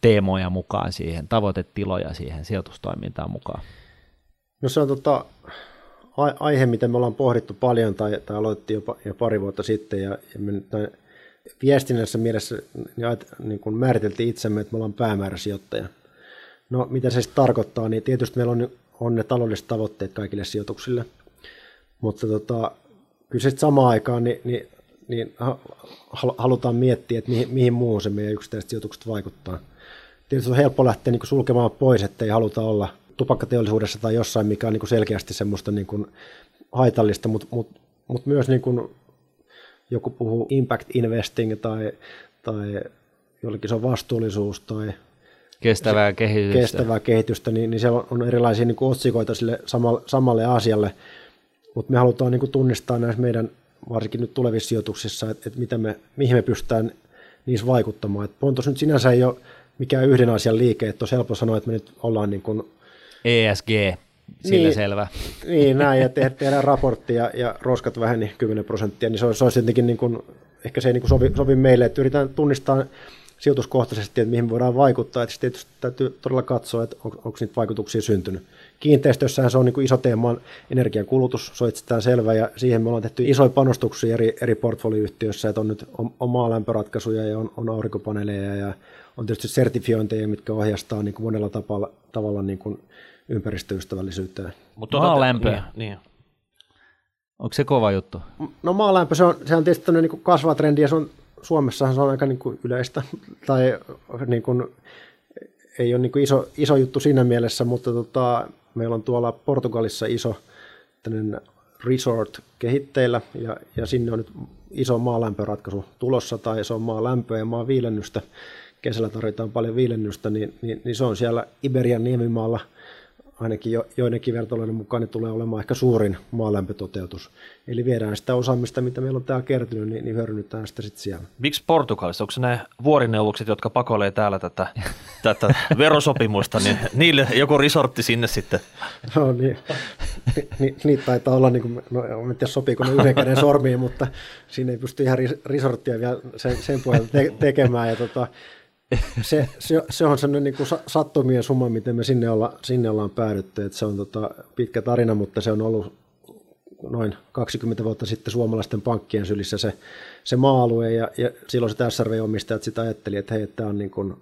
teemoja mukaan siihen, tavoitetiloja siihen sijoitustoimintaan mukaan? No se on tota, aihe, mitä me ollaan pohdittu paljon tai, tai aloitettiin jopa jo pari vuotta sitten ja, ja me nyt viestinnässä mielessä niin, niin kun määriteltiin itsemme, että me ollaan päämääräsijoittaja. No mitä se sitten tarkoittaa, niin tietysti meillä on, on ne taloudelliset tavoitteet kaikille sijoituksille, mutta tota, kyllä sitten samaan aikaan niin, niin niin halutaan miettiä, että mihin, mihin muuhun se meidän yksittäiset sijoitukset vaikuttaa. Tietysti on helppo lähteä niin kuin sulkemaan pois, että ei haluta olla tupakkateollisuudessa tai jossain, mikä on niin kuin selkeästi semmoista niin kuin haitallista, mutta, mutta, mutta myös niin kuin joku puhuu impact investing tai, tai jollekin se on vastuullisuus tai kestävää kehitystä, kestävää kehitystä niin, niin siellä on erilaisia niin kuin otsikoita sille samalle, samalle asialle, mutta me halutaan niin kuin tunnistaa näissä meidän varsinkin nyt tulevissa sijoituksissa, että, että mitä me, mihin me pystytään niissä vaikuttamaan. Että Pontos nyt sinänsä ei ole mikään yhden asian liike, että on helppo sanoa, että me nyt ollaan niin kuin, ESG, sillä niin, selvä. Niin, näin, ja te, tehdään raportti ja, ja roskat väheni 10 prosenttia, niin se, on, se olisi jotenkin, niin kuin, ehkä se ei niin kuin sovi, sovi meille, että yritetään tunnistaa sijoituskohtaisesti, että mihin voidaan vaikuttaa, että tietysti täytyy todella katsoa, että on, onko niitä vaikutuksia syntynyt. Kiinteistössähän se on niin kuin iso teema energian kulutus, se on itsestään selvä, ja siihen me ollaan tehty isoja panostuksia eri, eri portfolioyhtiöissä, että on nyt omaa lämpöratkaisuja ja on, on aurinkopaneeleja ja on tietysti sertifiointeja, mitkä ohjastaa niin kuin monella tavalla, tavalla niin kuin ympäristöystävällisyyteen. Mutta tuota, maalämpöä. Niin, niin. Onko se kova juttu? No maalämpö, se on, se on tietysti niin kuin kasvava trendi ja se on, Suomessahan se on aika niin kuin yleistä, tai niin kuin, ei ole niin kuin iso, iso juttu siinä mielessä, mutta tota, Meillä on tuolla Portugalissa iso resort kehitteillä ja, ja sinne on nyt iso maalämpöratkaisu tulossa tai iso maalämpöä ja maaviilennystä. Kesällä tarvitaan paljon viilennystä, niin, niin, niin se on siellä Iberian niemimaalla ainakin jo, joidenkin vertailujen mukaan niin tulee olemaan ehkä suurin maalämpötoteutus. Eli viedään sitä osaamista, mitä meillä on täällä kertynyt, niin, niin hyödynnetään sitä sitten siellä. Miksi Portugalissa? Onko nämä vuorineuvokset, jotka pakoilee täällä tätä, tätä verosopimusta, niin niille joku resortti sinne sitten? No niin, ni, ni, niitä taitaa olla, niin kuin, no en tiedä sopiiko ne yhden käden sormiin, mutta siinä ei pysty ihan resorttia vielä sen, sen pohjalta te, tekemään. Ja tota, se, se, se on sellainen niin kuin sattumien summa, miten me sinne, olla, sinne ollaan päädytty. että se on tota, pitkä tarina, mutta se on ollut noin 20 vuotta sitten suomalaisten pankkien sylissä se, se maa-alue, ja, ja silloin se SRV-omistajat sitä ajatteli, että hei, tämä on niin kuin,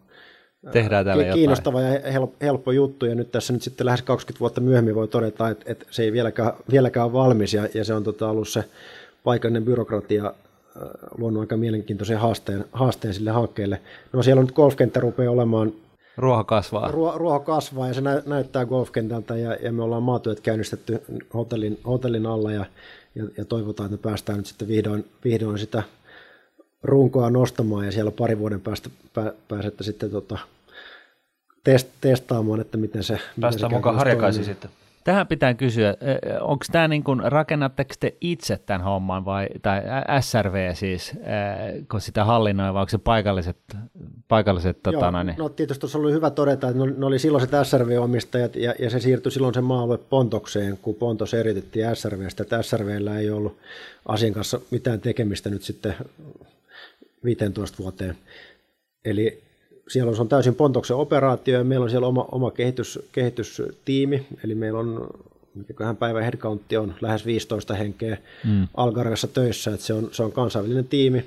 Tehdään täällä kiinnostava jotain. ja helppo juttu, ja nyt tässä nyt sitten lähes 20 vuotta myöhemmin voi todeta, että, että se ei vieläkään, vieläkään ole valmis, ja, ja se on tota, ollut se paikallinen byrokratia luonut aika mielenkiintoisen haasteen, haasteen sille hankkeelle. No siellä on nyt golfkenttä rupeaa olemaan Ruoho kasvaa. Ruo, ruoho kasvaa ja se nä, näyttää golfkentältä ja, ja me ollaan maatuet käynnistetty hotellin, hotellin alla ja, ja, ja, toivotaan, että me päästään nyt sitten vihdoin, vihdoin sitä runkoa nostamaan ja siellä pari vuoden päästä pää, pääsette sitten tota, test, testaamaan, että miten se Päästään mukaan harjakaisiin sitten. Tähän pitää kysyä, onko tämä niin kuin, rakennatteko te itse tämän homman vai, tai SRV siis, kun sitä hallinnoi, vai onko se paikalliset, paikalliset Joo, tota, noin, no tietysti tuossa oli hyvä todeta, että ne oli silloiset SRV-omistajat ja, ja se siirtyi silloin se maa Pontokseen, kun Pontos eritettiin SRVstä, että SRVllä ei ollut asian kanssa mitään tekemistä nyt sitten 15 vuoteen. Eli siellä on täysin Pontoksen operaatio ja meillä on siellä oma, oma kehitys, kehitystiimi, eli meillä on mikäköhän päivän headcountti on lähes 15 henkeä mm. Algarvessa töissä, että se on, se on kansainvälinen tiimi,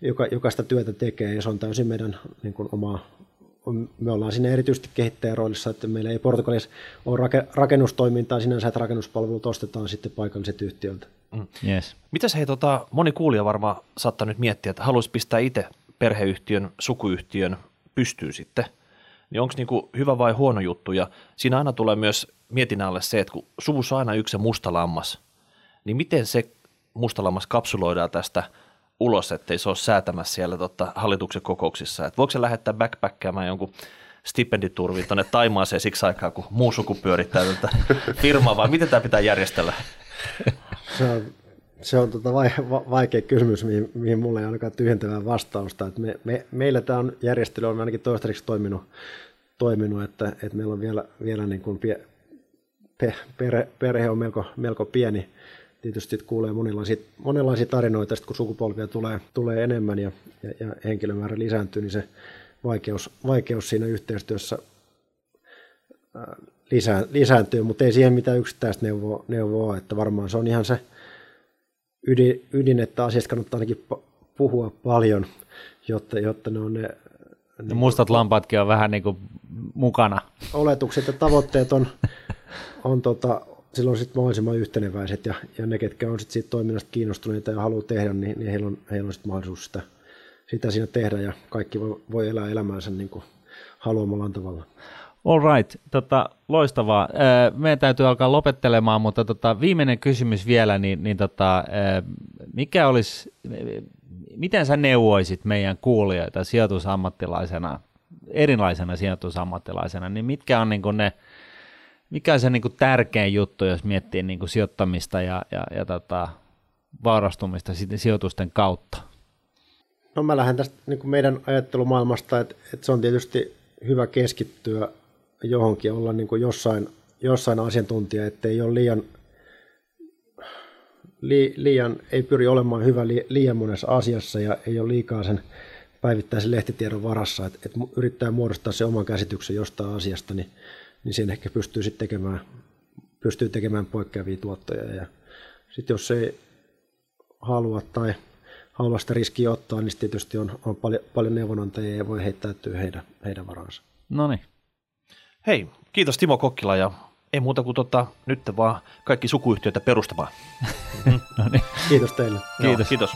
joka, joka sitä työtä tekee ja se on täysin meidän niin kuin, oma, me ollaan sinne erityisesti kehittäjäroolissa, että meillä ei Portugalissa ole rakennustoimintaa sinänsä, että rakennuspalvelut ostetaan sitten paikalliset yhtiöltä. Mm. Yes. Mitäs hei, tota, moni kuulija varmaan saattaa nyt miettiä, että haluaisi pistää itse perheyhtiön, sukuyhtiön pystyy sitten, niin onko niinku hyvä vai huono juttu. Ja siinä aina tulee myös mietinnälle se, että kun suvussa on aina yksi musta lammas, niin miten se musta lammas kapsuloidaan tästä ulos, ettei se ole säätämässä siellä tota, hallituksen kokouksissa. Et voiko se lähettää backpackkaamaan jonkun stipenditurviin tuonne Taimaaseen siksi aikaa, kun muu suku pyörittää tätä firmaa, vai miten tämä pitää järjestellä? Se on se on tota vaikea kysymys, mihin, mihin mulla ei ainakaan tyhjentävää vastausta. Et me, me, meillä tämä on järjestely on ainakin toistaiseksi toiminut, toiminut että, että meillä on vielä, vielä niin kuin pie, pe, perhe, perhe on melko, melko pieni. Tietysti kuulee monenlaisia, monenlaisia tarinoita, kun sukupolvia tulee, tulee enemmän ja, ja, ja henkilömäärä lisääntyy, niin se vaikeus, vaikeus siinä yhteistyössä lisää, lisääntyy, mutta ei siihen mitään yksittäistä neuvoa, neuvoa, että varmaan se on ihan se ydin, ydin että asiasta kannattaa ainakin puhua paljon, jotta, jotta ne on ne... ne mustat lampaatkin on vähän niin kuin mukana. Oletukset ja tavoitteet on, on tota, silloin sitten mahdollisimman yhteneväiset ja, ja ne, ketkä on sit siitä toiminnasta kiinnostuneita ja haluaa tehdä, niin, niin heillä on, heillä on sit mahdollisuus sitä, sitä siinä tehdä ja kaikki voi, voi elää elämäänsä niin kuin haluamallaan tavalla. All right, tota, loistavaa. Meidän täytyy alkaa lopettelemaan, mutta tota, viimeinen kysymys vielä, niin, niin tota, mikä olisi, miten sä neuvoisit meidän kuulijoita sijoitusammattilaisena, erilaisena sijoitusammattilaisena, niin mitkä on niin ne, mikä on se niin tärkein juttu, jos miettii niin sijoittamista ja, ja, ja tota, vaarastumista sijoitusten kautta? No mä lähden tästä niin meidän ajattelumaailmasta, että, että se on tietysti hyvä keskittyä johonkin, olla niin kuin jossain, jossain asiantuntija, ettei ole liian, li, liian, ei pyri olemaan hyvä li, liian monessa asiassa ja ei ole liikaa sen päivittäisen lehtitiedon varassa, että, että yrittää muodostaa se oman käsityksen jostain asiasta, niin, niin siinä ehkä pystyy sitten tekemään, pystyy tekemään poikkeavia tuottoja. Ja sitten jos ei halua tai halua sitä riskiä ottaa, niin tietysti on, on paljon, paljon neuvonantajia ja voi heittäytyä heidän, heidän varansa. No niin, Hei, kiitos Timo Kokkila ja ei muuta kuin tota, nyt vaan kaikki sukuyhtiöitä perustamaan. no niin. Kiitos teille. Kiitos. Joo, kiitos.